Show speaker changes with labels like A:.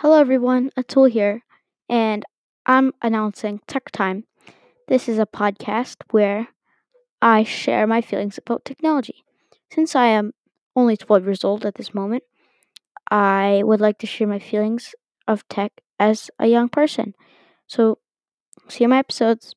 A: Hello everyone, Atul here, and I'm announcing Tech Time. This is a podcast where I share my feelings about technology. Since I am only 12 years old at this moment, I would like to share my feelings of tech as a young person. So, see you in my episodes.